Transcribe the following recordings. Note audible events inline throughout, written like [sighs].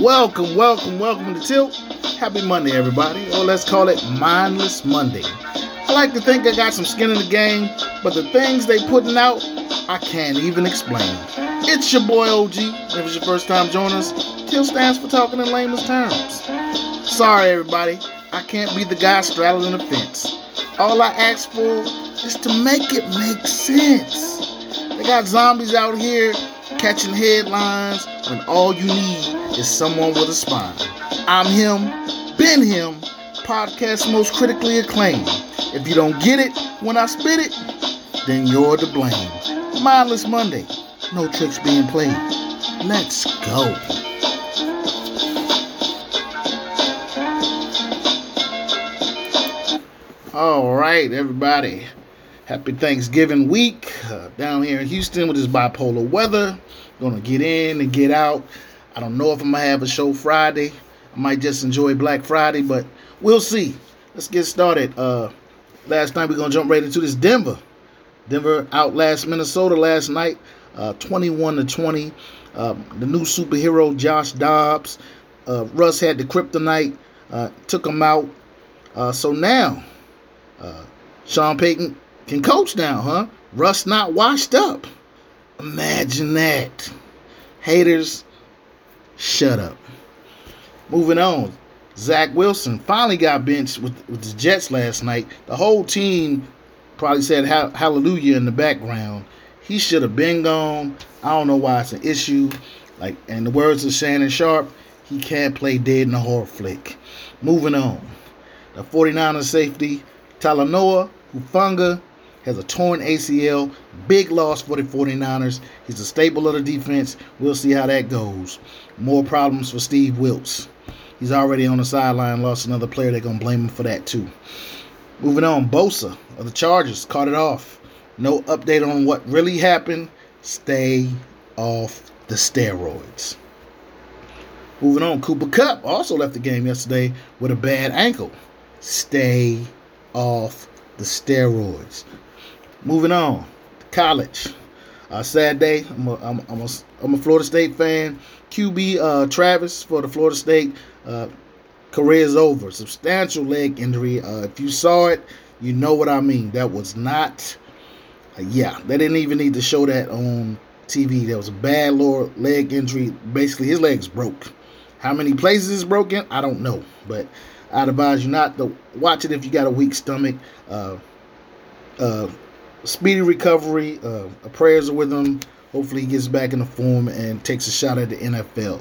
Welcome, welcome, welcome to Tilt. Happy Monday, everybody. Or let's call it Mindless Monday. I like to think I got some skin in the game, but the things they putting out, I can't even explain. It's your boy OG. If it's your first time joining us, Tilt stands for talking in layman's terms. Sorry, everybody. I can't be the guy straddling the fence. All I ask for is to make it make sense. They got zombies out here catching headlines when all you need is someone with a spine. I'm him, been him, podcast most critically acclaimed. If you don't get it when I spit it, then you're to blame. Mindless Monday, no tricks being played. Let's go. All right, everybody. Happy Thanksgiving week uh, down here in Houston with this bipolar weather. Gonna get in and get out. I don't know if I'm gonna have a show Friday. I might just enjoy Black Friday, but we'll see. Let's get started. Uh, last night we're gonna jump right into this Denver. Denver outlast Minnesota last night, uh, 21 to 20. Uh, the new superhero Josh Dobbs. Uh, Russ had the kryptonite, uh, took him out. Uh, so now uh, Sean Payton can coach now, huh? Russ not washed up. Imagine that. Haters, shut up. Moving on. Zach Wilson finally got benched with, with the Jets last night. The whole team probably said hallelujah in the background. He should have been gone. I don't know why it's an issue. Like, in the words of Shannon Sharpe, he can't play dead in a horror flick. Moving on. The 49ers safety Talanoa Hufanga has a torn ACL. Big loss for the 49ers. He's a staple of the defense. We'll see how that goes. More problems for Steve Wilks. He's already on the sideline, lost another player. They're going to blame him for that, too. Moving on, Bosa of the Chargers caught it off. No update on what really happened. Stay off the steroids. Moving on, Cooper Kupp also left the game yesterday with a bad ankle. Stay off the steroids. Moving on, college. Uh, sad day. I'm a, I'm, I'm, a, I'm a Florida State fan. QB uh, Travis for the Florida State uh, career is over. Substantial leg injury. Uh, if you saw it, you know what I mean. That was not. Uh, yeah, they didn't even need to show that on TV. That was a bad lower leg injury. Basically, his legs broke. How many places is broken? I don't know, but I'd advise you not to watch it if you got a weak stomach. Uh, uh, speedy recovery. Uh, prayers are with him. Hopefully, he gets back in the form and takes a shot at the NFL.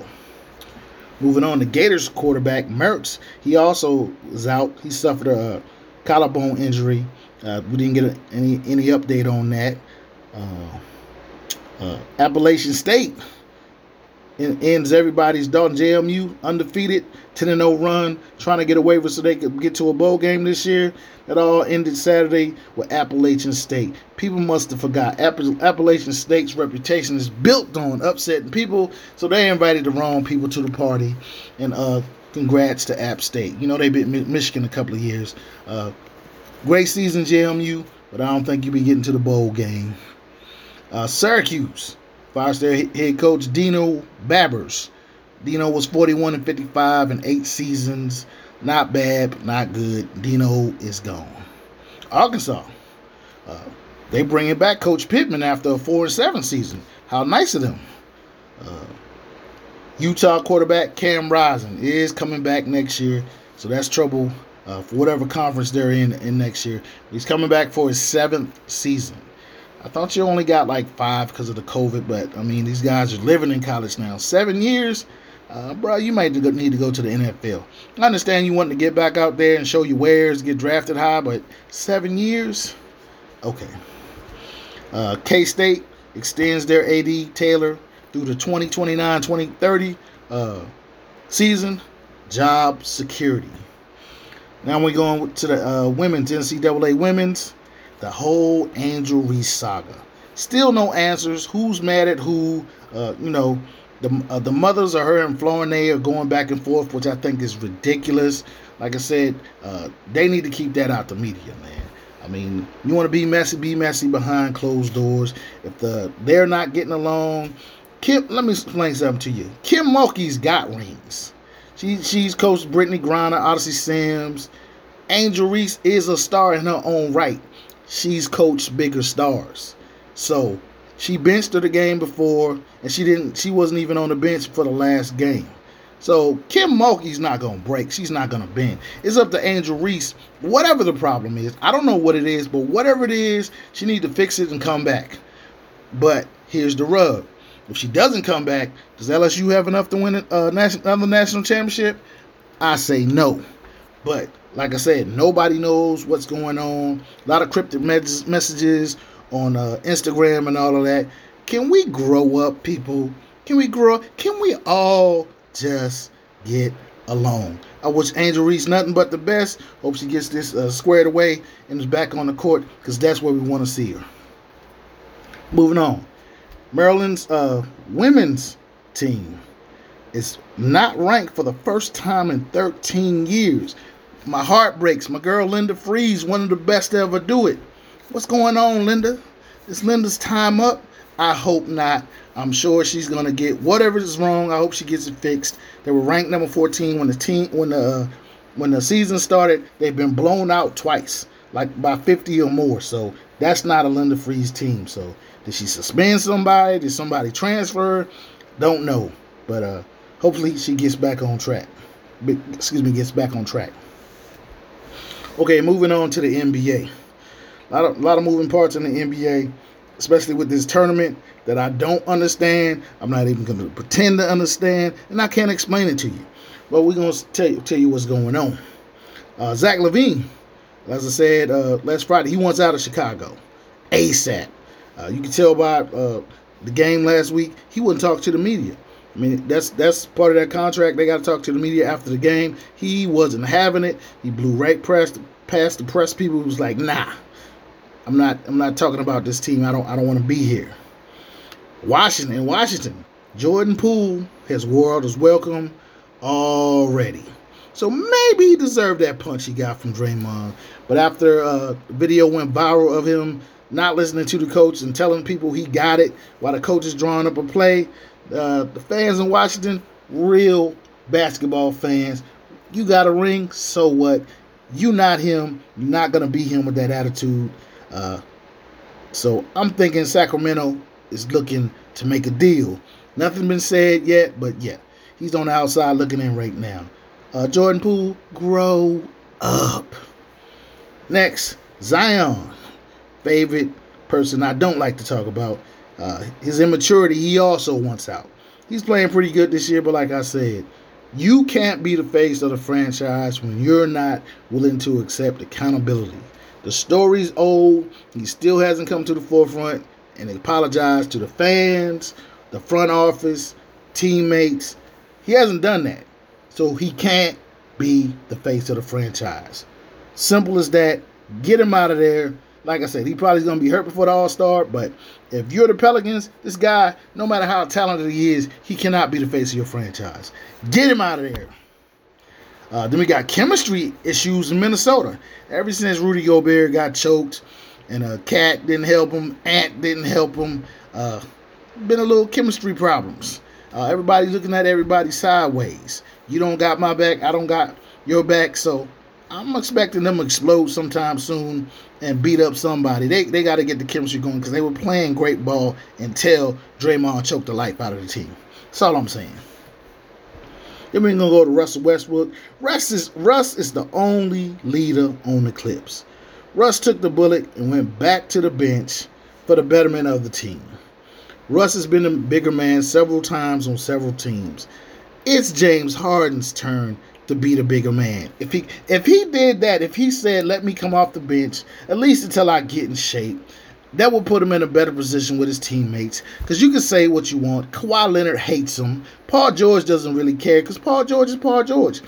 Moving on, the Gators quarterback Mertz. He also is out. He suffered a collarbone injury. Uh, we didn't get any any update on that. Uh, uh, Appalachian State ends everybody's Dalton JMU undefeated 10 0 run, trying to get a waiver so they could get to a bowl game this year. That all ended Saturday with Appalachian State. People must have forgot Appalachian State's reputation is built on upsetting people, so they invited the wrong people to the party. And uh, congrats to App State. You know they beat Michigan a couple of years. Uh, great season, JMU, but I don't think you'll be getting to the bowl game. Uh, Syracuse Star head coach Dino Babers. Dino was 41 and 55 in eight seasons. Not bad, not good. Dino is gone. Arkansas. Uh, they bringing back Coach Pittman after a four and seven season. How nice of them. Uh, Utah quarterback Cam Rising is coming back next year, so that's trouble uh, for whatever conference they're in in next year. He's coming back for his seventh season. I thought you only got like five because of the COVID, but I mean, these guys are living in college now. Seven years, uh, bro, you might need to go to the NFL. I understand you want to get back out there and show your wares, get drafted high, but seven years? Okay. Uh, K State extends their AD Taylor through the 2029 2030 uh, season. Job security. Now we're going to the uh, women's NCAA women's the whole Angel Reese saga. Still no answers. Who's mad at who? Uh, you know, the uh, the mothers of her and Florinay are going back and forth, which I think is ridiculous. Like I said, uh, they need to keep that out the media, man. I mean, you want to be messy, be messy behind closed doors. If the they're not getting along, Kim, let me explain something to you. Kim Mulkey's got rings. She she's coached Brittney Griner, Odyssey Sims. Angel Reese is a star in her own right. She's coached bigger stars. So she benched her the game before, and she didn't. She wasn't even on the bench for the last game. So Kim Mulkey's not gonna break. She's not gonna bend. It's up to Angel Reese. Whatever the problem is, I don't know what it is, but whatever it is, she need to fix it and come back. But here's the rub: if she doesn't come back, does LSU have enough to win uh, a national, another national championship? I say no. But like I said, nobody knows what's going on. A lot of cryptic messages on uh, Instagram and all of that. Can we grow up, people? Can we grow up? Can we all just get along? I wish Angel Reese nothing but the best. Hope she gets this uh, squared away and is back on the court because that's where we want to see her. Moving on. Maryland's uh, women's team is not ranked for the first time in 13 years. My heart breaks. My girl Linda Frese, one of the best to ever do it. What's going on, Linda? Is Linda's time up? I hope not. I'm sure she's gonna get whatever is wrong. I hope she gets it fixed. They were ranked number 14 when the team when the when the season started. They've been blown out twice, like by 50 or more. So that's not a Linda Frese team. So did she suspend somebody? Did somebody transfer? Don't know. But uh, hopefully she gets back on track. Excuse me, gets back on track. Okay, moving on to the NBA. A lot of, a lot of moving parts in the NBA, especially with this tournament that I don't understand. I'm not even going to pretend to understand, and I can't explain it to you. But we're going to tell you, tell you what's going on. Uh, Zach LaVine, as I said uh, last Friday, he wants out of Chicago ASAP. Uh, you can tell by uh, the game last week, he wouldn't talk to the media. I mean, that's that's part of that contract. They got to talk to the media after the game. He wasn't having it. He blew right past past the press people. He was like, "Nah, I'm not I'm not talking about this team. I don't I don't want to be here. Washington, Washington, Jordan Poole has world is welcome already. So maybe he deserved that punch he got from Draymond. But after uh, video went viral of him not listening to the coach and telling people he got it while the coach is drawing up a play, uh, the fans in Washington, real basketball fans, you got a ring, so what? You not him. You're not gonna be him with that attitude. Uh, so I'm thinking Sacramento is looking to make a deal. Nothing been said yet, but yeah, he's on the outside looking in right now. Uh, Jordan Poole, grow up. Next, Zion, favorite person I don't like to talk about. Uh, his immaturity, he also wants out. He's playing pretty good this year, but like I said, you can't be the face of the franchise when you're not willing to accept accountability. The story's old. He still hasn't come to the forefront and apologized to the fans, the front office, teammates. He hasn't done that. So he can't be the face of the franchise. Simple as that. Get him out of there. Like I said, he probably going to be hurt before the All Star, but if you're the Pelicans, this guy, no matter how talented he is, he cannot be the face of your franchise. Get him out of there. Uh, then we got chemistry issues in Minnesota. Ever since Rudy Gobert got choked, and uh, Cat didn't help him, Ant didn't help him. Uh, been a little chemistry problems. Uh, everybody's looking at everybody sideways. You don't got my back, I don't got your back, so I'm expecting them to explode sometime soon and beat up somebody. They they got to get the chemistry going because they were playing great ball until Draymond choked the life out of the team. That's all I'm saying. Then we're gonna go to Russell Westbrook. Russ is Russ is the only leader on the Clips. Russ took the bullet and went back to the bench for the betterment of the team. Russ has been a bigger man several times on several teams. It's James Harden's turn to be the bigger man. If he if he did that, if he said, "Let me come off the bench at least until I get in shape," that would put him in a better position with his teammates. Because you can say what you want. Kawhi Leonard hates him. Paul George doesn't really care because Paul George is Paul George.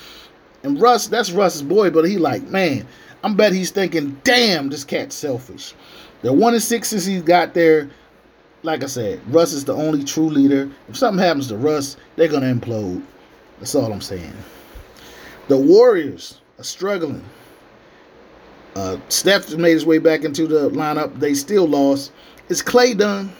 And Russ, that's Russ's boy, but he like, man, I'm bet he's thinking, damn, this cat's selfish. The one and six since he got there. Like I said, Russ is the only true leader. If something happens to Russ, they're gonna implode. That's all I'm saying. The Warriors are struggling. Uh, Steph made his way back into the lineup. They still lost. Is Clay done?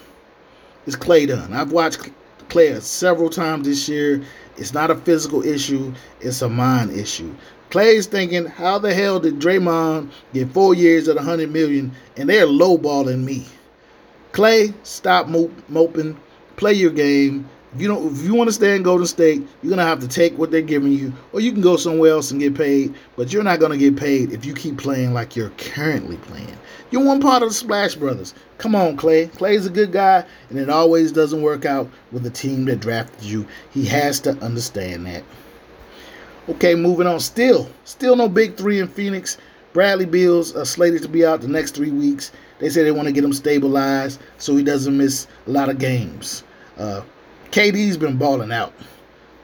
Is Clay done? I've watched Clay several times this year. It's not a physical issue, it's a mind issue. Clay's thinking, how the hell did Draymond get four years at 100 million and they're lowballing me? Clay, stop moping, play your game. If you don't, if you want to stay in Golden State, you're gonna have to take what they're giving you, or you can go somewhere else and get paid. But you're not gonna get paid if you keep playing like you're currently playing. You're one part of the Splash Brothers. Come on, Clay. Clay's a good guy, and it always doesn't work out with the team that drafted you. He has to understand that. Okay, moving on. Still, still no big three in Phoenix. Bradley Beal's are slated to be out the next three weeks. They say they want to get him stabilized so he doesn't miss a lot of games. Uh, KD's been balling out.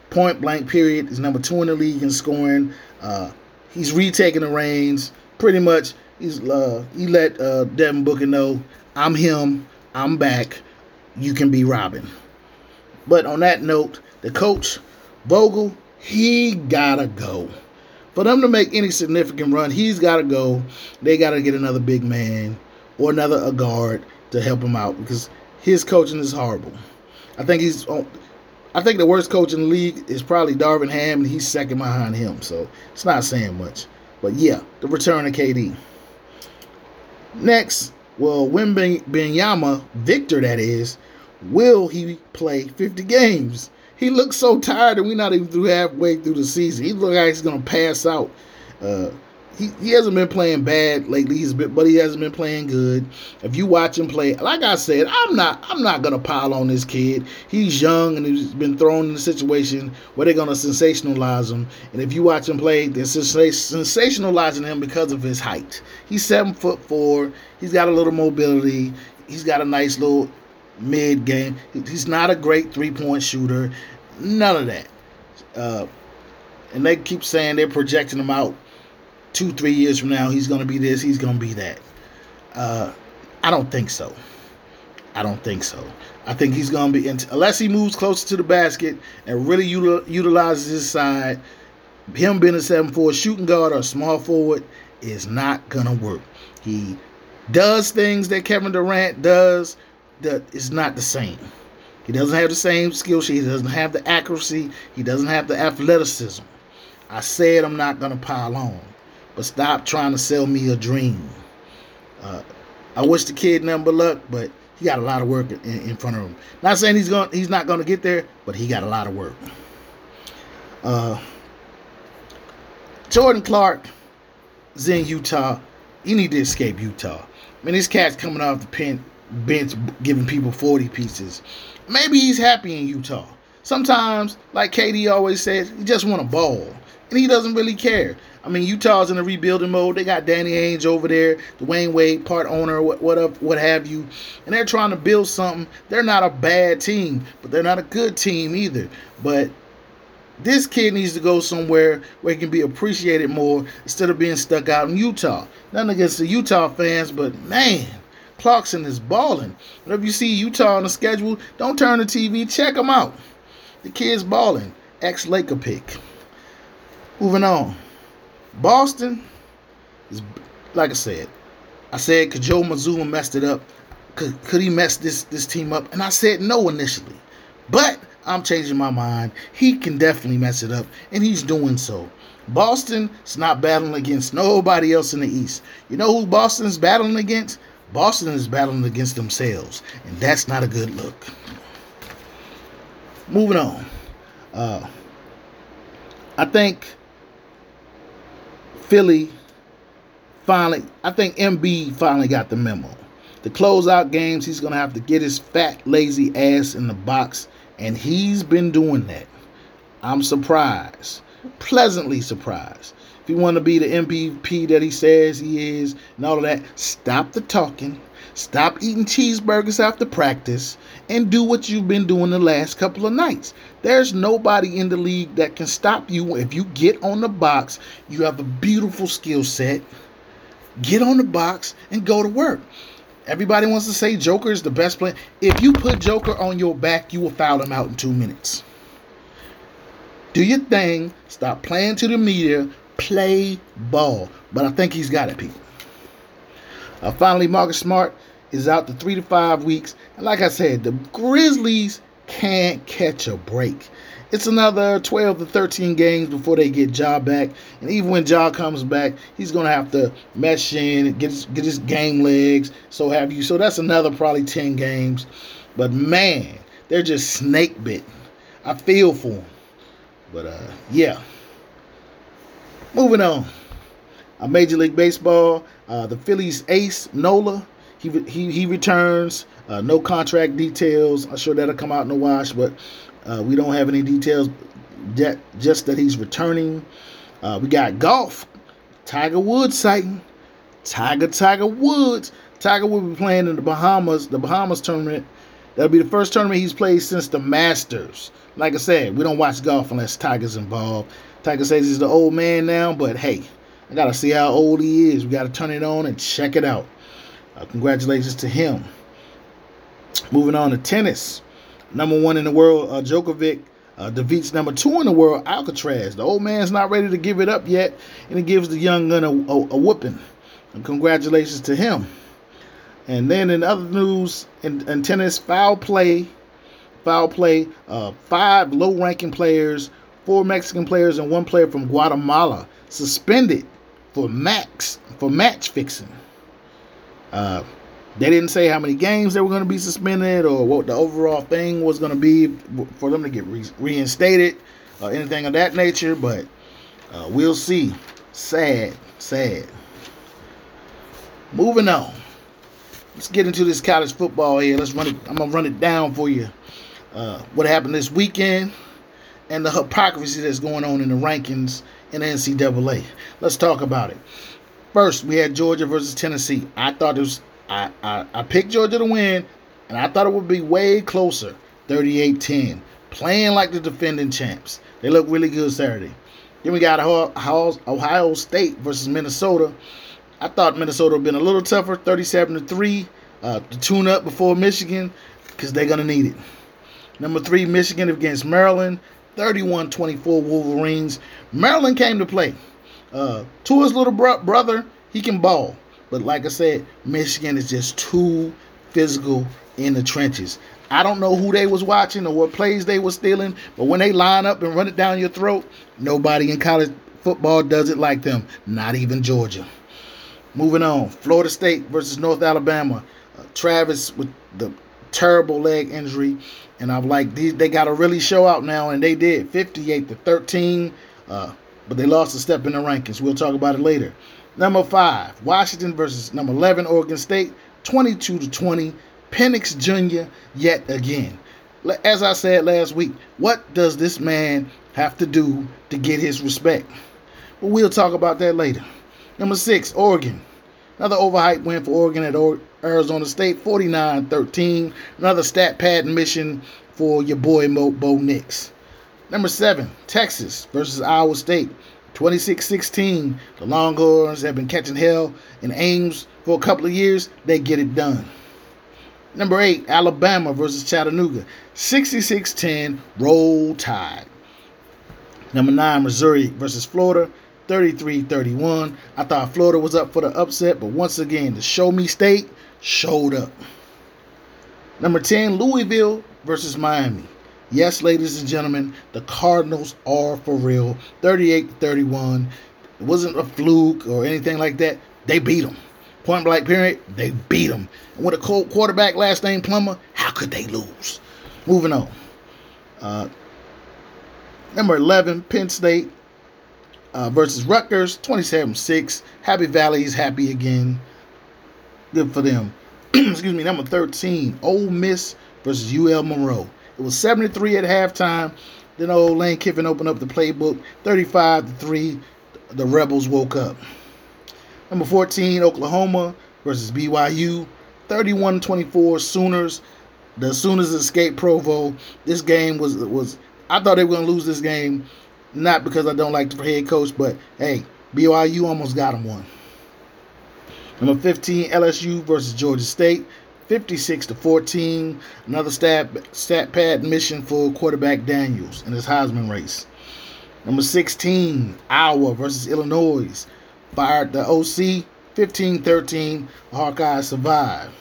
Point blank period. He's number two in the league in scoring. Uh, he's retaking the reins. Pretty much, he's uh, he let uh, Devin Booker know, I'm him. I'm back. You can be Robin. But on that note, the coach, Vogel, he gotta go. For them to make any significant run, he's gotta go. They gotta get another big man or another a guard to help him out because his coaching is horrible. I think he's I think the worst coach in the league is probably Darvin Ham, and he's second behind him. So it's not saying much. But yeah, the return of KD. Next, well, Wembanyama, Victor that is, will he play 50 games? He looks so tired, and we're not even through halfway through the season. He looks like he's gonna pass out. Uh, he, he hasn't been playing bad lately. He's been, but he hasn't been playing good. If you watch him play, like I said, I'm not I'm not gonna pile on this kid. He's young and he's been thrown in a situation where they're gonna sensationalize him. And if you watch him play, they're sensationalizing him because of his height. He's seven foot four. He's got a little mobility. He's got a nice little mid game. He's not a great three point shooter. None of that. Uh, and they keep saying they're projecting him out two, three years from now, he's going to be this, he's going to be that. Uh, I don't think so. I don't think so. I think he's going to be, unless he moves closer to the basket and really util, utilizes his side, him being a 7 4 shooting guard or small forward is not going to work. He does things that Kevin Durant does that is not the same. He doesn't have the same skill sheet. He doesn't have the accuracy. He doesn't have the athleticism. I said I'm not going to pile on. But stop trying to sell me a dream. Uh, I wish the kid nothing but luck, but he got a lot of work in, in front of him. Not saying he's going, he's not going to get there, but he got a lot of work. Uh, Jordan Clark is in Utah. He need to escape Utah. I mean, this cat's coming off the pen, bench giving people 40 pieces. Maybe he's happy in Utah. Sometimes, like KD always says, he just want a ball. And he doesn't really care. I mean, Utah's in a rebuilding mode. They got Danny Ainge over there, Dwyane Wade, part owner, what what up, what have you, and they're trying to build something. They're not a bad team, but they're not a good team either. But this kid needs to go somewhere where he can be appreciated more instead of being stuck out in Utah. Nothing against the Utah fans, but man, Clarkson is balling. Whenever you see Utah on the schedule, don't turn the TV, check them out. The kid's balling. Ex Laker pick. Moving on. Boston is like I said. I said could Joe messed it up? Could could he mess this this team up? And I said no initially, but I'm changing my mind. He can definitely mess it up, and he's doing so. Boston is not battling against nobody else in the East. You know who Boston is battling against? Boston is battling against themselves, and that's not a good look. Moving on. Uh, I think Philly finally, I think MB finally got the memo. The closeout games, he's going to have to get his fat, lazy ass in the box, and he's been doing that. I'm surprised, pleasantly surprised. If you want to be the MVP that he says he is and all of that, stop the talking, stop eating cheeseburgers after practice, and do what you've been doing the last couple of nights. There's nobody in the league that can stop you if you get on the box. You have a beautiful skill set. Get on the box and go to work. Everybody wants to say Joker is the best player. If you put Joker on your back, you will foul him out in two minutes. Do your thing. Stop playing to the media play ball. But I think he's got it, people. Uh, finally, Marcus Smart is out to three to five weeks. And like I said, the Grizzlies can't catch a break. It's another 12 to 13 games before they get Ja back. And even when Ja comes back, he's going to have to mesh in, get his, get his game legs, so have you. So that's another probably 10 games. But man, they're just snake bitten. I feel for them. But uh, yeah. Moving on. Uh, Major League Baseball, uh, the Phillies ace, Nola, he, he, he returns. Uh, no contract details. I'm sure that'll come out in the wash, but uh, we don't have any details yet, just that he's returning. Uh, we got golf. Tiger Woods sighting. Tiger, Tiger Woods. Tiger will be playing in the Bahamas, the Bahamas tournament. That'll be the first tournament he's played since the Masters. Like I said, we don't watch golf unless Tiger's involved. Tiger says he's the old man now, but hey, I gotta see how old he is. We gotta turn it on and check it out. Uh, congratulations to him. Moving on to tennis number one in the world, uh, Djokovic, uh, defeats number two in the world, Alcaraz. The old man's not ready to give it up yet, and he gives the young gun a, a, a whooping. And congratulations to him. And then in other news, in, in tennis, foul play, foul play, uh, five low-ranking players, four Mexican players, and one player from Guatemala suspended for max for match fixing. Uh, they didn't say how many games they were going to be suspended or what the overall thing was going to be for them to get re- reinstated or anything of that nature, but uh, we'll see. Sad, sad. Moving on. Let's get into this college football here. Let's run it. I'm gonna run it down for you. Uh, what happened this weekend and the hypocrisy that's going on in the rankings in NCAA. Let's talk about it. First, we had Georgia versus Tennessee. I thought it was I, I, I picked Georgia to win, and I thought it would be way closer 38 10. Playing like the defending champs. They look really good Saturday. Then we got Ohio State versus Minnesota. I thought Minnesota would have been a little tougher, 37 to 3, uh, to tune up before Michigan, because they're going to need it. Number three, Michigan against Maryland, 31 24 Wolverines. Maryland came to play. Uh, to his little bro- brother, he can ball. But like I said, Michigan is just too physical in the trenches. I don't know who they was watching or what plays they were stealing, but when they line up and run it down your throat, nobody in college football does it like them. Not even Georgia. Moving on, Florida State versus North Alabama. Uh, Travis with the terrible leg injury, and I'm like, these, they got to really show out now, and they did, 58 to 13. Uh, but they lost a step in the rankings. We'll talk about it later. Number five, Washington versus number 11, Oregon State, 22 to 20. Penix Jr. yet again. As I said last week, what does this man have to do to get his respect? But we'll talk about that later. Number six, Oregon. Another overhyped win for Oregon at Arizona State, 49 13. Another stat pad mission for your boy Mo, Bo Nix. Number seven, Texas versus Iowa State. 26 16. The Longhorns have been catching hell in Ames for a couple of years. They get it done. Number 8, Alabama versus Chattanooga. 66 10. Roll Tide. Number 9, Missouri versus Florida. 33 31. I thought Florida was up for the upset, but once again, the show me state showed up. Number 10, Louisville versus Miami. Yes, ladies and gentlemen, the Cardinals are for real. 38 31. It wasn't a fluke or anything like that. They beat them. Point blank period, they beat them. And with a cold quarterback last name Plummer, how could they lose? Moving on. Uh, number 11, Penn State uh, versus Rutgers, 27 6. Happy Valley's happy again. Good for them. [clears throat] Excuse me, number 13, Ole Miss versus UL Monroe. It was 73 at halftime. Then old Lane Kiffin opened up the playbook. 35 to 3. The Rebels woke up. Number 14, Oklahoma versus BYU. 31 24 Sooners. The Sooners escaped Provo. This game was was I thought they were gonna lose this game, not because I don't like the head coach, but hey, BYU almost got him one. Number 15, LSU versus Georgia State. 56 to 14. Another stat, stat pad mission for quarterback Daniels in his Heisman race. Number 16, Iowa versus Illinois. Fired the OC 15 13. The Hawkeyes survive.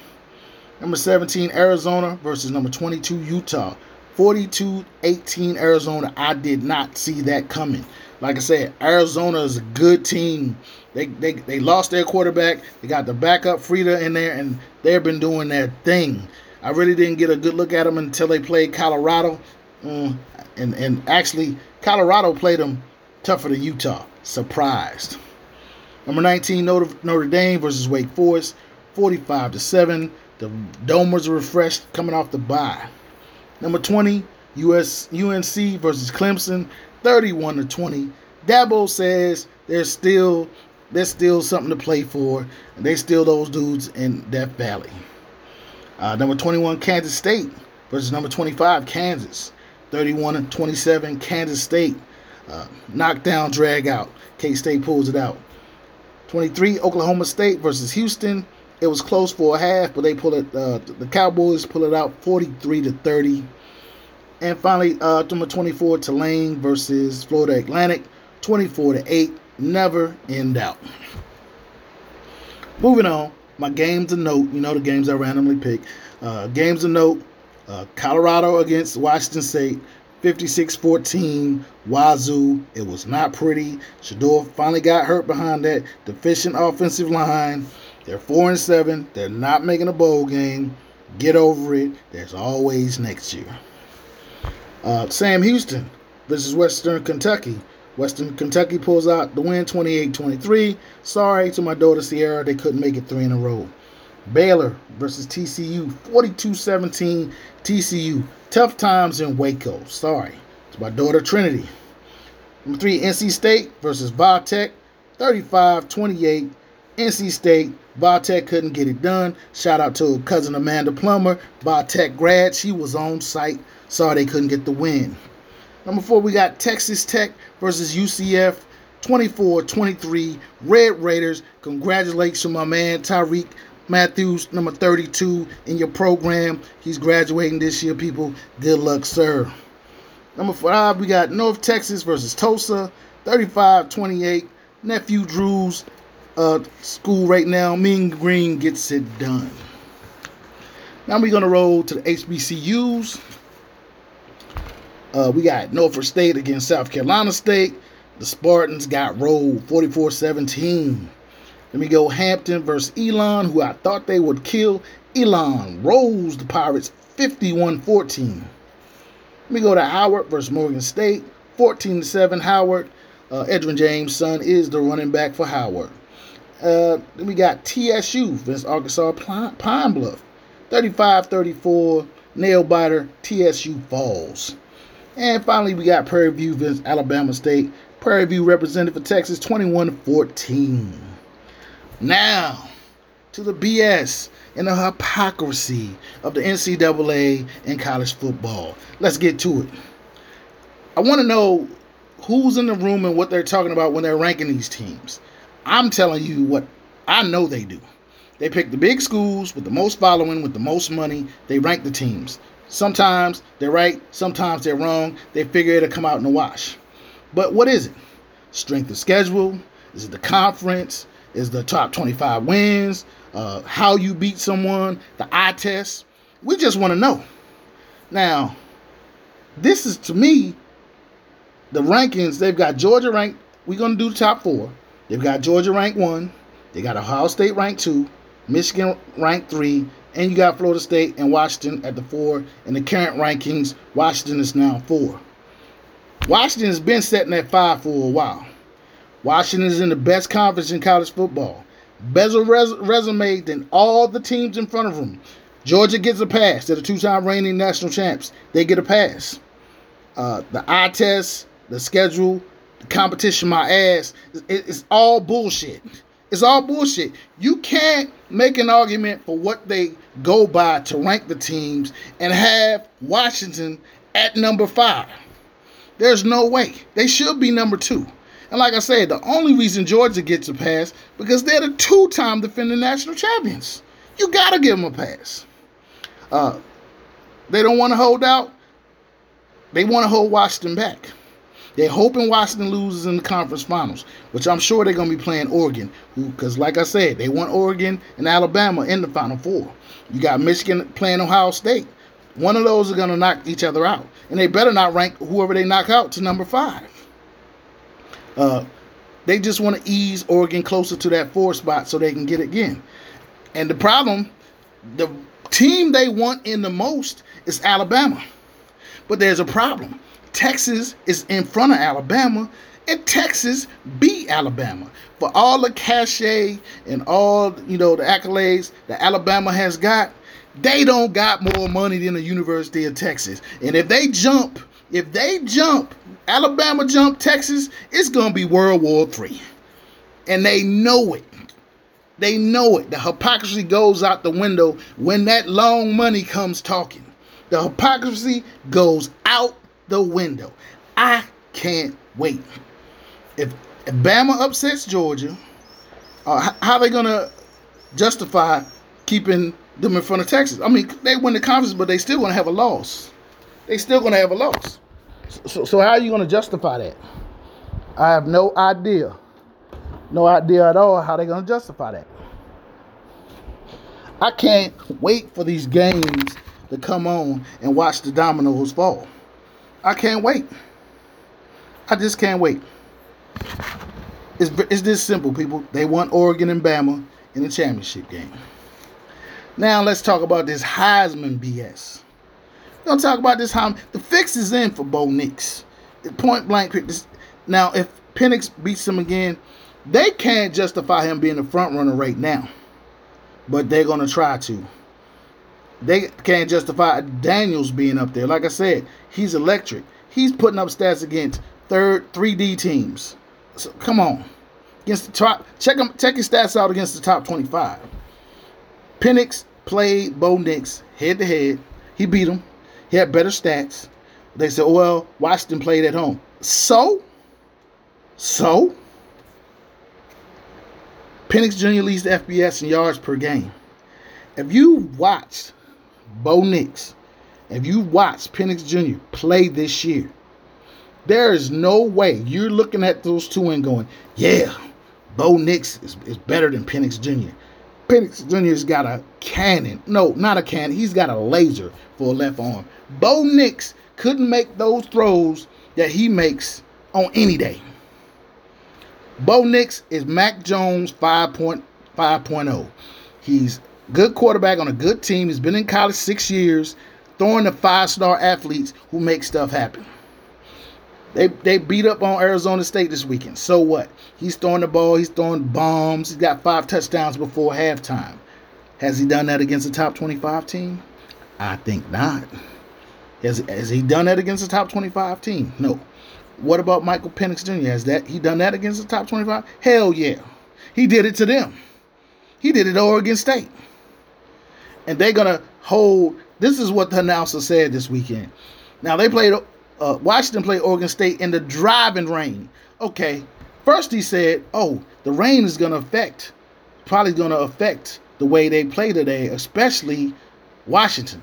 Number 17, Arizona versus number 22, Utah. 42-18 Arizona. I did not see that coming. Like I said, Arizona is a good team. They, they they lost their quarterback. They got the backup Frida in there, and they've been doing their thing. I really didn't get a good look at them until they played Colorado, mm, and and actually Colorado played them tougher than Utah. Surprised. Number 19 Notre, Notre Dame versus Wake Forest, 45 to seven. The Domers refreshed coming off the bye. Number 20 US UNC versus Clemson, 31 to 20. Dabo says there's still there's still something to play for, and they still those dudes in Death Valley. Uh, number 21 Kansas State versus number 25 Kansas, 31 to 27 Kansas State. Uh, knockdown, drag out. K State pulls it out. 23 Oklahoma State versus Houston. It was close for a half, but they pull it. Uh, the Cowboys pull it out 43 to 30. And finally, uh, number 24 Tulane versus Florida Atlantic, 24 to 8. Never in doubt. Moving on, my games of note. You know the games I randomly pick. Uh, games of note: uh, Colorado against Washington State, 56-14. Wazoo. It was not pretty. Shedeur finally got hurt behind that deficient offensive line. They're four and seven. They're not making a bowl game. Get over it. There's always next year. Uh, Sam Houston versus Western Kentucky. Western Kentucky pulls out the win 28 23. Sorry to my daughter Sierra, they couldn't make it three in a row. Baylor versus TCU 42 17. TCU, tough times in Waco. Sorry to my daughter Trinity. Number three, NC State versus Vatech 35 28. NC State, Vatech couldn't get it done. Shout out to cousin Amanda Plummer, Vatech grad. She was on site. Sorry they couldn't get the win. Number four, we got Texas Tech versus UCF 24 23. Red Raiders. Congratulations to my man Tyreek Matthews, number 32 in your program. He's graduating this year, people. Good luck, sir. Number five, we got North Texas versus Tulsa 35 28. Nephew Drew's uh, school right now. Mean Green gets it done. Now we're to roll to the HBCUs. Uh, we got Norfolk State against South Carolina State. The Spartans got rolled 44 17. Let me go Hampton versus Elon, who I thought they would kill. Elon rolls the Pirates 51 14. Let me go to Howard versus Morgan State 14 7. Howard. Uh, Edgerrin James' son is the running back for Howard. Uh, then we got TSU versus Arkansas Pine Bluff 35 34. Nail biter. TSU falls. And finally, we got Prairie View versus Alabama State. Prairie View represented for Texas 21 14. Now, to the BS and the hypocrisy of the NCAA and college football. Let's get to it. I want to know who's in the room and what they're talking about when they're ranking these teams. I'm telling you what I know they do. They pick the big schools with the most following, with the most money. They rank the teams. Sometimes they're right, sometimes they're wrong. They figure it'll come out in the wash. But what is it? Strength of schedule? Is it the conference? Is the top 25 wins? Uh, how you beat someone? The eye test? We just want to know. Now, this is to me the rankings. They've got Georgia ranked. We're going to do the top four. They've got Georgia ranked one. They got Ohio State ranked two. Michigan ranked three. And you got Florida State and Washington at the four. In the current rankings, Washington is now four. Washington has been sitting at five for a while. Washington is in the best conference in college football. Better res- resume than all the teams in front of them. Georgia gets a pass. They're the two-time reigning national champs. They get a pass. Uh, the eye test, the schedule, competition, my ass. It's all bullshit. It's all bullshit. You can't make an argument for what they go by to rank the teams and have Washington at number five. There's no way. They should be number two. And like I said, the only reason Georgia gets a pass because they're the two-time defending national champions. You gotta give them a pass. Uh, they don't want to hold out. They want to hold Washington back. They're hoping Washington loses in the conference finals, which I'm sure they're going to be playing Oregon, because, like I said, they want Oregon and Alabama in the Final Four. You got Michigan playing Ohio State. One of those are going to knock each other out. And they better not rank whoever they knock out to number five. Uh, they just want to ease Oregon closer to that four spot so they can get it again. And the problem, the team they want in the most is Alabama. But there's a problem. Texas is in front of Alabama, and Texas beat Alabama. For all the cachet and all you know the accolades that Alabama has got, they don't got more money than the University of Texas. And if they jump, if they jump, Alabama jump Texas, it's gonna be World War Three. And they know it. They know it. The hypocrisy goes out the window when that long money comes talking. The hypocrisy goes out the window. I can't wait. If, if Bama upsets Georgia, uh, how are they gonna justify keeping them in front of Texas? I mean, they win the conference, but they still gonna have a loss. They still gonna have a loss. So, so how are you gonna justify that? I have no idea. No idea at all how they're gonna justify that. I can't wait for these games to come on and watch the dominoes fall. I can't wait. I just can't wait. It's, it's this simple, people. They want Oregon and Bama in the championship game. Now let's talk about this Heisman BS. We're gonna talk about this. How the fix is in for Bo Nix. Point blank. Now, if Penix beats him again, they can't justify him being the front runner right now, but they're gonna try to. They can't justify Daniels being up there. Like I said, he's electric. He's putting up stats against third 3D teams. So come on. Against the top check him check his stats out against the top 25. Penix played Bo Nix head to head. He beat him. He had better stats. They said, well, Washington played at home. So? So? Penix Jr. leads the FBS in yards per game. If you watched Bo Nix, if you watch Penix Jr. play this year, there is no way you're looking at those two and going, yeah, Bo Nix is, is better than Penix Jr. Penix Jr.'s got a cannon. No, not a cannon. He's got a laser for a left arm. Bo Nix couldn't make those throws that he makes on any day. Bo Nix is Mac Jones 5.5.0. He's good quarterback on a good team. He's been in college six years, throwing the five-star athletes who make stuff happen. They they beat up on Arizona State this weekend. So what? He's throwing the ball. He's throwing bombs. He's got five touchdowns before halftime. Has he done that against a top 25 team? I think not. Has, has he done that against a top 25 team? No. What about Michael Penix Jr.? Has that he done that against the top 25? Hell yeah. He did it to them. He did it at Oregon State. And they're gonna hold this is what the announcer said this weekend. Now they played uh, Washington played Oregon State in the driving rain. Okay, first he said, "Oh, the rain is going to affect, probably going to affect the way they play today, especially Washington."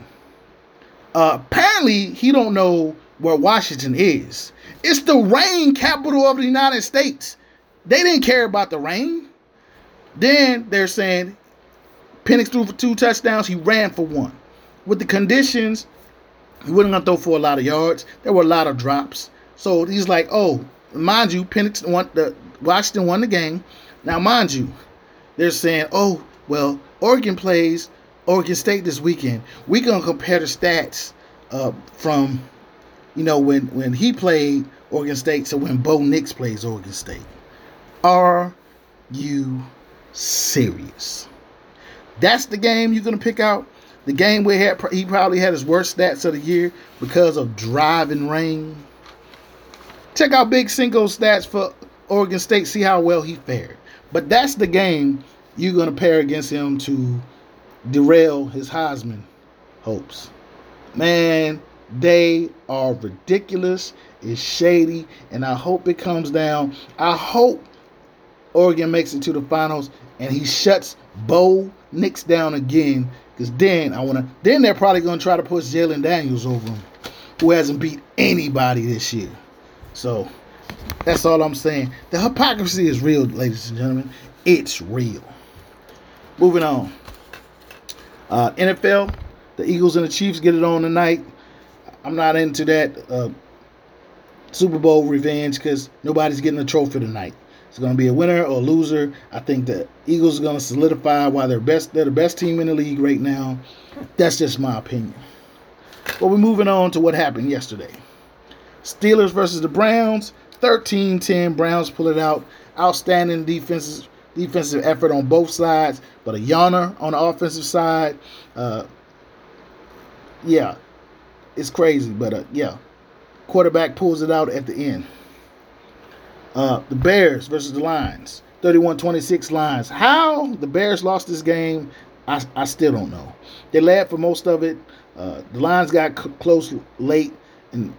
Uh, apparently, he don't know where Washington is. It's the rain capital of the United States. They didn't care about the rain. Then they're saying Penix threw for two touchdowns. He ran for one. With the conditions, he wasn't gonna throw for a lot of yards. There were a lot of drops. So he's like, oh, mind you, Penix won the Washington won the game. Now, mind you, they're saying, oh, well, Oregon plays Oregon State this weekend. We're gonna compare the stats uh, from, you know, when when he played Oregon State to when Bo Nix plays Oregon State. Are you serious? That's the game you're gonna pick out. The game where he, had, he probably had his worst stats of the year because of driving rain. Check out Big Cinco stats for Oregon State, see how well he fared. But that's the game you're going to pair against him to derail his Heisman hopes. Man, they are ridiculous. It's shady, and I hope it comes down. I hope Oregon makes it to the finals and he shuts Bo Nix down again because then I want to. Then they're probably going to try to push Jalen Daniels over him, who hasn't beat anybody this year. So that's all I'm saying. The hypocrisy is real, ladies and gentlemen. It's real. Moving on. Uh, NFL the Eagles and the Chiefs get it on tonight. I'm not into that uh, Super Bowl revenge because nobody's getting a trophy tonight. It's going to be a winner or a loser. I think the Eagles are going to solidify why they're best. They're the best team in the league right now. That's just my opinion. But we're moving on to what happened yesterday. Steelers versus the Browns. 13-10. Browns pull it out. Outstanding defensive defensive effort on both sides, but a yawner on the offensive side. Uh, yeah, it's crazy, but uh, yeah, quarterback pulls it out at the end. Uh, the Bears versus the Lions, 31-26 Lions. How the Bears lost this game, I, I still don't know. They led for most of it. Uh, the Lions got c- close late, and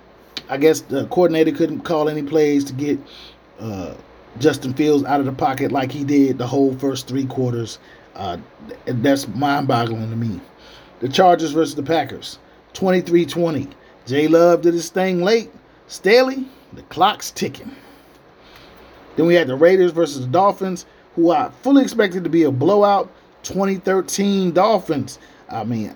I guess the coordinator couldn't call any plays to get uh, Justin Fields out of the pocket like he did the whole first three quarters. Uh, that's mind-boggling to me. The Chargers versus the Packers, 23-20. Jay Love did his thing late. Staley, the clock's ticking. Then we had the Raiders versus the Dolphins, who I fully expected to be a blowout. 2013 Dolphins. I mean,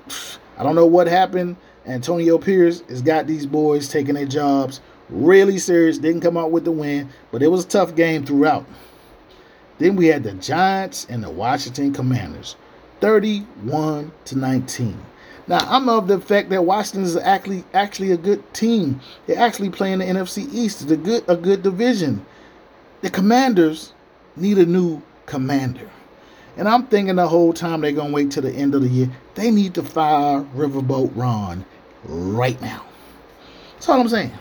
I don't know what happened. Antonio Pierce has got these boys taking their jobs really serious. Didn't come out with the win, but it was a tough game throughout. Then we had the Giants and the Washington Commanders, 31 to 19. Now I'm of the fact that Washington is actually actually a good team. They're actually playing the NFC East. It's a good a good division. The Commanders need a new commander. And I'm thinking the whole time they're gonna wait till the end of the year. They need to fire Riverboat Ron right now. That's all I'm saying.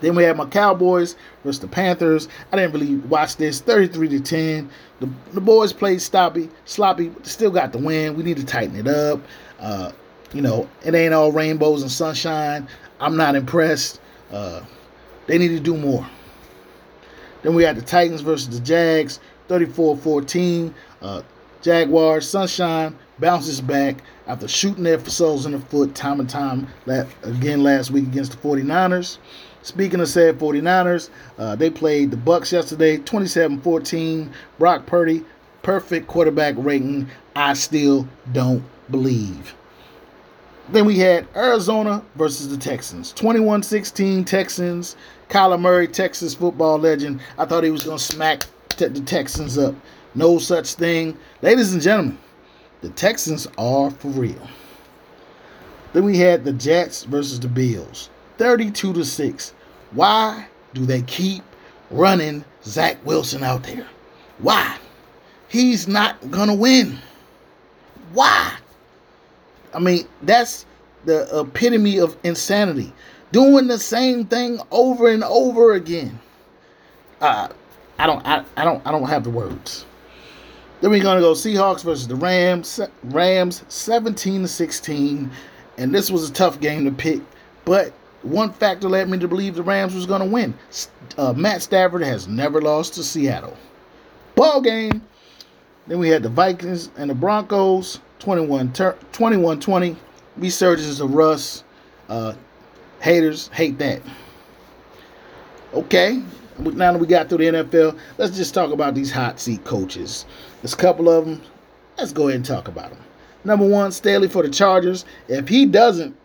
Then we have my Cowboys versus the Panthers. I didn't really watch this. 33 to 10. The, the boys played sloppy, sloppy, still got the win. We need to tighten it up. Uh, you know, it ain't all rainbows and sunshine. I'm not impressed. Uh, they need to do more. Then we had the Titans versus the Jags, 34-14. Uh, Jaguars, Sunshine bounces back after shooting their souls in the foot time and time again last week against the 49ers. Speaking of said 49ers, uh, they played the Bucs yesterday, 27-14. Brock Purdy, perfect quarterback rating. I still don't believe. Then we had Arizona versus the Texans. 21-16 Texans. Kyler Murray, Texas football legend. I thought he was going to smack the Texans up. No such thing. Ladies and gentlemen, the Texans are for real. Then we had the Jets versus the Bills. 32 to 6. Why do they keep running Zach Wilson out there? Why? He's not going to win. Why? I mean, that's the epitome of insanity. Doing the same thing over and over again. Uh, I don't I, I don't I don't have the words. Then we're gonna go Seahawks versus the Rams. Rams 17 to 16. And this was a tough game to pick, but one factor led me to believe the Rams was to win. Uh, Matt Stafford has never lost to Seattle. Ball game. Then we had the Vikings and the Broncos, 21 20. Resurgence of Russ. Uh, haters hate that. Okay, now that we got through the NFL, let's just talk about these hot seat coaches. There's a couple of them. Let's go ahead and talk about them. Number one, Staley for the Chargers. If he doesn't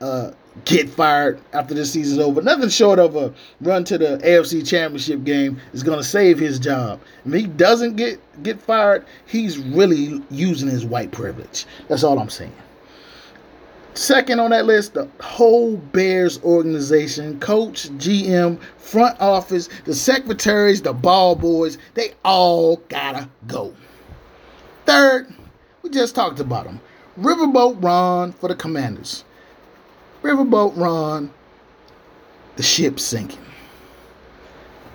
uh, get fired after this season's over. Nothing short of a run to the AFC Championship game is going to save his job. If he doesn't get get fired, he's really using his white privilege. That's all I'm saying. Second on that list, the whole Bears organization, coach, GM, front office, the secretaries, the ball boys, they all gotta go. Third, we just talked about them. Riverboat Ron for the Commanders. Riverboat Ron, the ship sinking.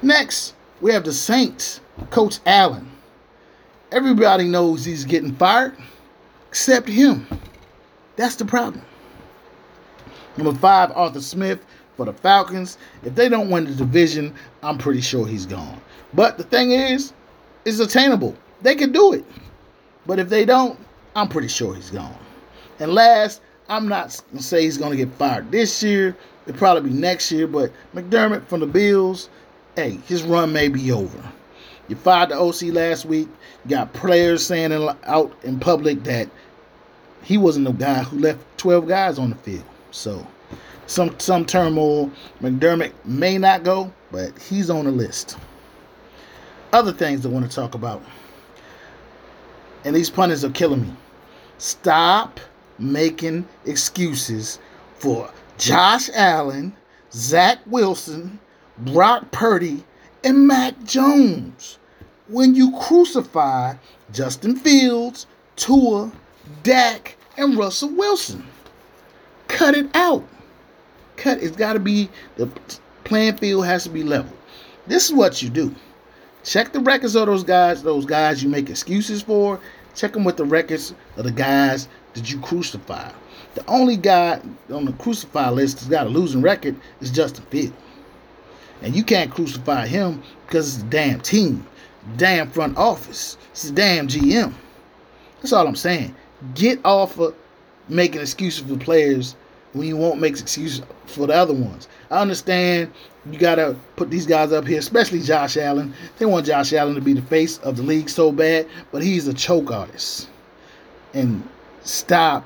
Next, we have the Saints, Coach Allen. Everybody knows he's getting fired, except him. That's the problem. Number five, Arthur Smith for the Falcons. If they don't win the division, I'm pretty sure he's gone. But the thing is, it's attainable. They can do it. But if they don't, I'm pretty sure he's gone. And last, I'm not gonna say he's gonna get fired this year. It'll probably be next year. But McDermott from the Bills, hey, his run may be over. You fired the OC last week. You got players saying out in public that he wasn't the guy who left 12 guys on the field. So some some turmoil. McDermott may not go, but he's on the list. Other things I want to talk about. And these punters are killing me. Stop making excuses for Josh Allen, Zach Wilson, Brock Purdy, and Mac Jones when you crucify Justin Fields, Tua, Dak, and Russell Wilson. Cut it out. Cut. It's got to be the playing field has to be level. This is what you do. Check the records of those guys. Those guys you make excuses for. Check them with the records of the guys that you crucify. The only guy on the crucify list that's got a losing record is Justin Fields. And you can't crucify him because it's a damn team, damn front office, it's a damn GM. That's all I'm saying. Get off of making excuses for players when you won't make excuses for the other ones. I understand you gotta put these guys up here, especially Josh Allen. They want Josh Allen to be the face of the league so bad, but he's a choke artist. And stop,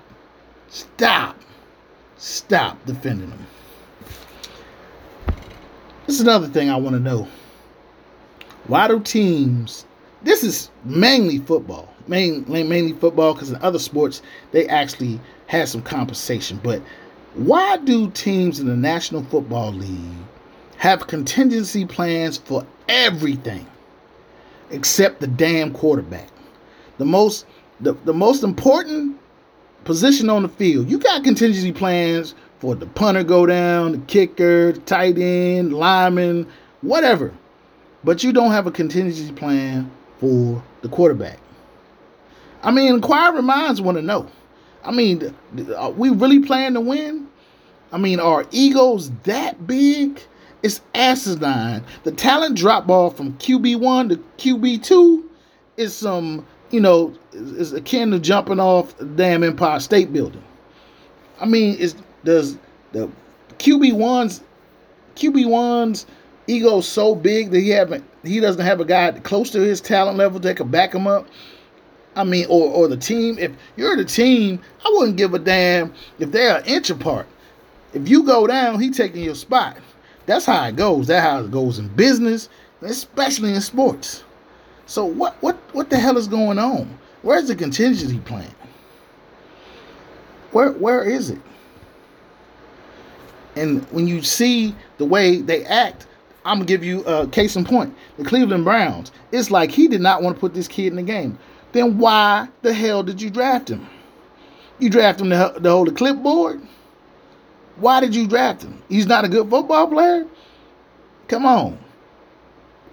stop, stop defending them. This is another thing I want to know. Why do teams? This is mainly football, main, mainly football, because in other sports they actually had some compensation. But why do teams in the National Football League have contingency plans for everything except the damn quarterback? The most the, the most important position on the field. You got contingency plans for the punter go down, the kicker, the tight end, lineman, whatever. But you don't have a contingency plan for the quarterback. I mean, inquiring minds want to know. I mean, are we really playing to win? I mean, are egos that big? It's asinine. The talent drop off from QB1 to QB2 is some, you know, is akin to jumping off the damn Empire State Building. I mean, is does the QB1's QB1's ego so big that he haven't he doesn't have a guy close to his talent level that could back him up? I mean, or or the team. If you're the team, I wouldn't give a damn if they're an inch apart. If you go down, he taking your spot. That's how it goes. That's how it goes in business, especially in sports. So what what what the hell is going on? Where's the contingency plan? Where where is it? And when you see the way they act, I'm gonna give you a case in point. The Cleveland Browns. It's like he did not want to put this kid in the game then why the hell did you draft him? You draft him to, to hold a clipboard? Why did you draft him? He's not a good football player? Come on.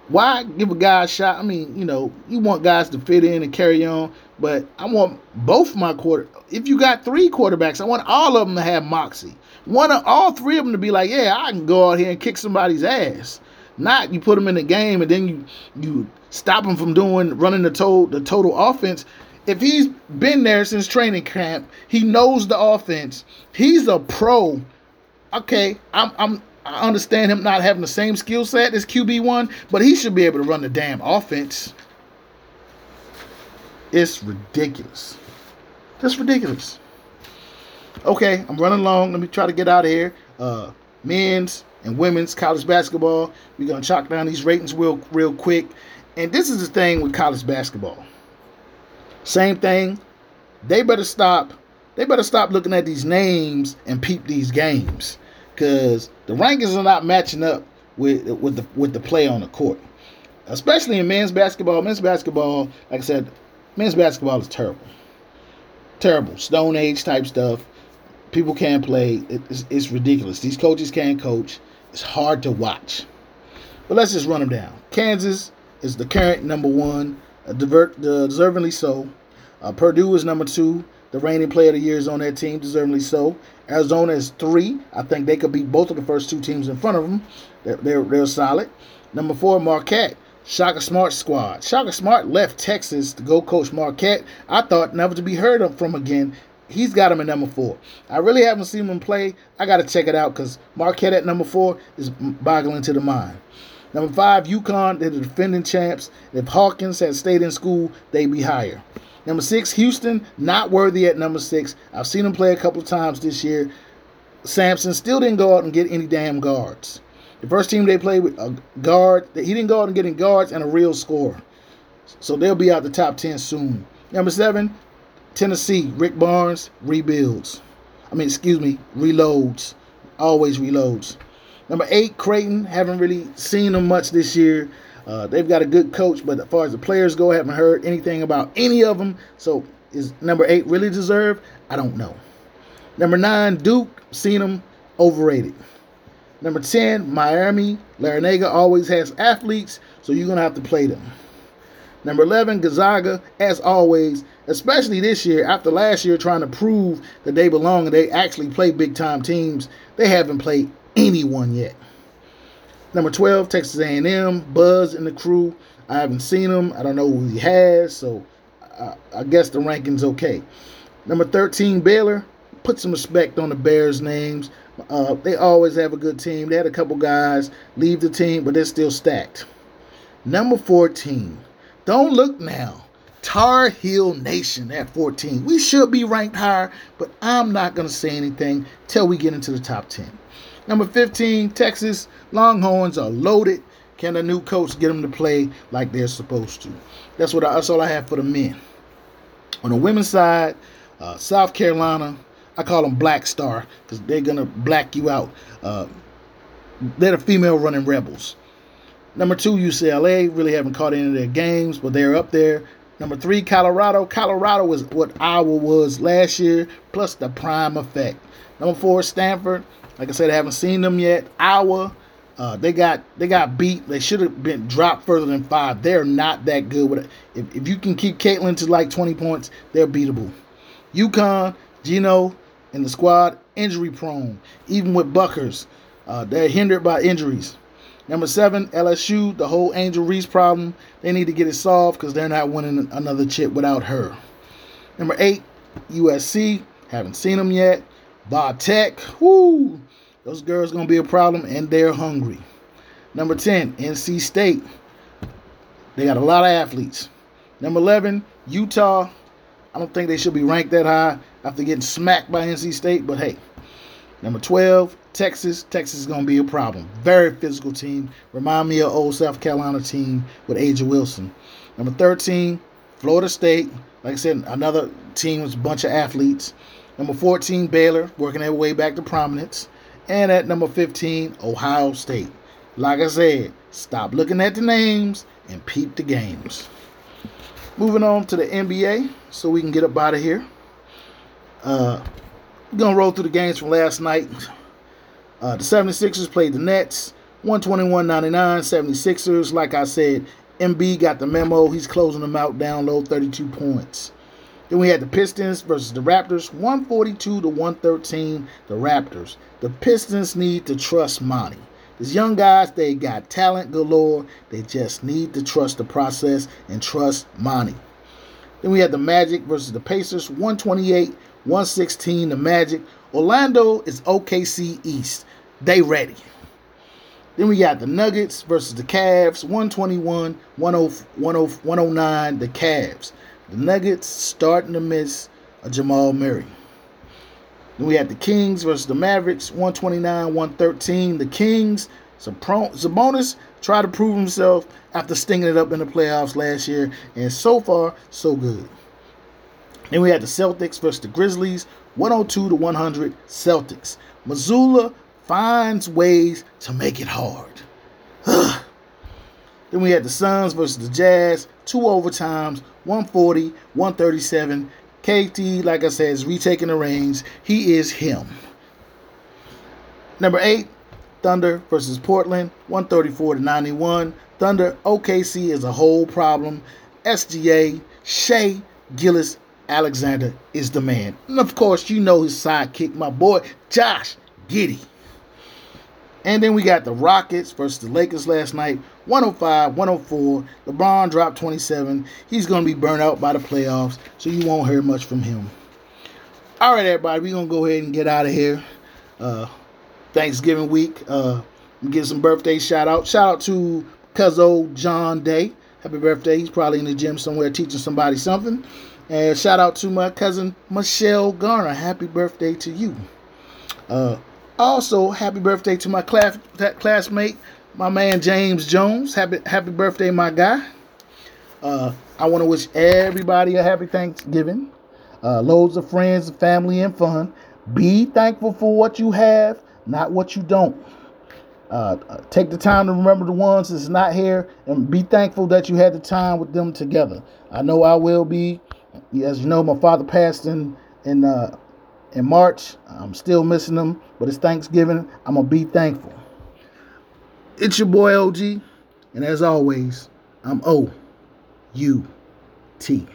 Why give a guy a shot? I mean, you know, you want guys to fit in and carry on, but I want both my quarter. If you got three quarterbacks, I want all of them to have moxie. One of all three of them to be like, yeah, I can go out here and kick somebody's ass. Not you put them in the game and then you you stop him from doing running the total the total offense. If he's been there since training camp, he knows the offense. He's a pro. Okay, I'm I'm I understand him not having the same skill set as QB1, but he should be able to run the damn offense. It's ridiculous. Just ridiculous. Okay, I'm running long. Let me try to get out of here. Uh, men's and women's college basketball. We're gonna chalk down these ratings real real quick. And this is the thing with college basketball. Same thing. They better stop. They better stop looking at these names and peep these games, because the rankings are not matching up with with the with the play on the court. Especially in men's basketball. Men's basketball, like I said, men's basketball is terrible. Terrible. Stone Age type stuff. People can't play. It's, it's ridiculous. These coaches can't coach. It's hard to watch. But let's just run them down. Kansas is the current number one, uh, divert, uh, deservingly so. Uh, Purdue is number two. The reigning player of the year is on that team, deservedly so. Arizona is three. I think they could beat both of the first two teams in front of them. They're, they're, they're solid. Number four, Marquette. Shaka Smart squad. Shaka Smart left Texas to go coach Marquette. I thought never to be heard of from again he's got him at number four. I really haven't seen him play. I got to check it out because Marquette at number four is boggling to the mind. Number five, UConn, they're the defending champs. If Hawkins had stayed in school, they'd be higher. Number six, Houston, not worthy at number six. I've seen him play a couple of times this year. Sampson still didn't go out and get any damn guards. The first team they played with a guard, he didn't go out and get any guards and a real score. So they'll be out the top 10 soon. Number seven, Tennessee, Rick Barnes rebuilds. I mean, excuse me, reloads. Always reloads. Number eight, Creighton. Haven't really seen them much this year. Uh, they've got a good coach, but as far as the players go, I haven't heard anything about any of them. So is number eight really deserved? I don't know. Number nine, Duke. Seen them overrated. Number 10, Miami. Larranaga always has athletes, so you're going to have to play them. Number 11, Gonzaga, as always, especially this year, after last year trying to prove that they belong and they actually play big time teams, they haven't played anyone yet. Number 12, Texas A&M, Buzz and the crew. I haven't seen him. I don't know who he has, so I, I guess the ranking's okay. Number 13, Baylor. Put some respect on the Bears' names. Uh, they always have a good team. They had a couple guys leave the team, but they're still stacked. Number 14, don't look now. Tar Heel Nation at 14. We should be ranked higher, but I'm not going to say anything till we get into the top 10. Number 15, Texas Longhorns are loaded. Can the new coach get them to play like they're supposed to? That's what I, that's all I have for the men. On the women's side, uh, South Carolina, I call them Black Star because they're gonna black you out. Uh, they're the female running rebels. Number two, UCLA really haven't caught any of their games, but they're up there. Number three, Colorado. Colorado was what Iowa was last year, plus the prime effect. Number four, Stanford. Like I said, I haven't seen them yet. Iowa, uh, they got they got beat. They should have been dropped further than five. They're not that good with it. If, if you can keep Caitlin to like 20 points, they're beatable. UConn, Gino, and the squad injury prone. Even with Bueckers, uh, they're hindered by injuries. Number seven, LSU, the whole Angel Reese problem. They need to get it solved because they're not winning another chip without her. Number eight, USC. Haven't seen them yet. Bar. Whoo! Those girls gonna be a problem, and they're hungry. Number 10, NC State. They got a lot of athletes. Number 11, Utah. I don't think they should be ranked that high after getting smacked by NC State, but hey. Number 12, Texas. Texas is going to be a problem. Very physical team. Remind me of old South Carolina team with A'ja Wilson. Number 13, Florida State. Like I said, another team with a bunch of athletes. Number 14, Baylor, working their way back to prominence. And at number 15, Ohio State. Like I said, stop looking at the names and peep the games. Moving on to the NBA so we can get up out of here. Uh, we're going to roll through the games from last night. Uh, the 76ers played the Nets. 121.99 76ers. Like I said, Embiid got the memo. He's closing them out down low, 32 points. Then we had the Pistons versus the Raptors, 142 to 113. The Raptors. The Pistons need to trust Monty. These young guys, they got talent galore. They just need to trust the process and trust Monty. Then we had the Magic versus the Pacers, 128, 116. The Magic. Orlando is OKC East. They ready. Then we got the Nuggets versus the Cavs, 121, 109. The Cavs. The Nuggets starting to miss a Jamal Murray. Then we had the Kings versus the Mavericks, 129, 113. The Kings, Sabonis tried to prove himself after stinging it up in the playoffs last year, and so far, so good. Then we had the Celtics versus the Grizzlies, 102 to 100 Celtics. Mazzulla finds ways to make it hard. [sighs] then we had the Suns versus the Jazz, two overtimes, 140, 137. KD, like I said, is retaking the reins. He is him. Number eight, Thunder versus Portland, 134 to 91. Thunder, OKC is a whole problem. SGA, Shai, Gillis, Alexander is the man. And of course, you know his sidekick, my boy, Josh Giddey. And then we got the Rockets versus the Lakers last night. 105, 104. LeBron dropped 27. He's going to be burnt out by the playoffs, so you won't hear much from him. All right, everybody, we're going to go ahead and get out of here. Uh, Thanksgiving week. Uh, give some birthday shout out. Shout out to Cuzzo John Day. Happy birthday. He's probably in the gym somewhere teaching somebody something. And shout out to my cousin Michelle Garner. Happy birthday to you. Uh, also, happy birthday to my class, classmate, my man James Jones. Happy happy birthday, my guy. Uh, I want to wish everybody a happy Thanksgiving. Uh, loads of friends, family, and fun. Be thankful for what you have, not what you don't. Uh, uh, take the time to remember the ones that's not here and be thankful that you had the time with them together. I know I will be. As you know, my father passed in in uh, in March. I'm still missing him, but it's Thanksgiving. I'm gonna be thankful. It's your boy OG, and as always, I'm O U T.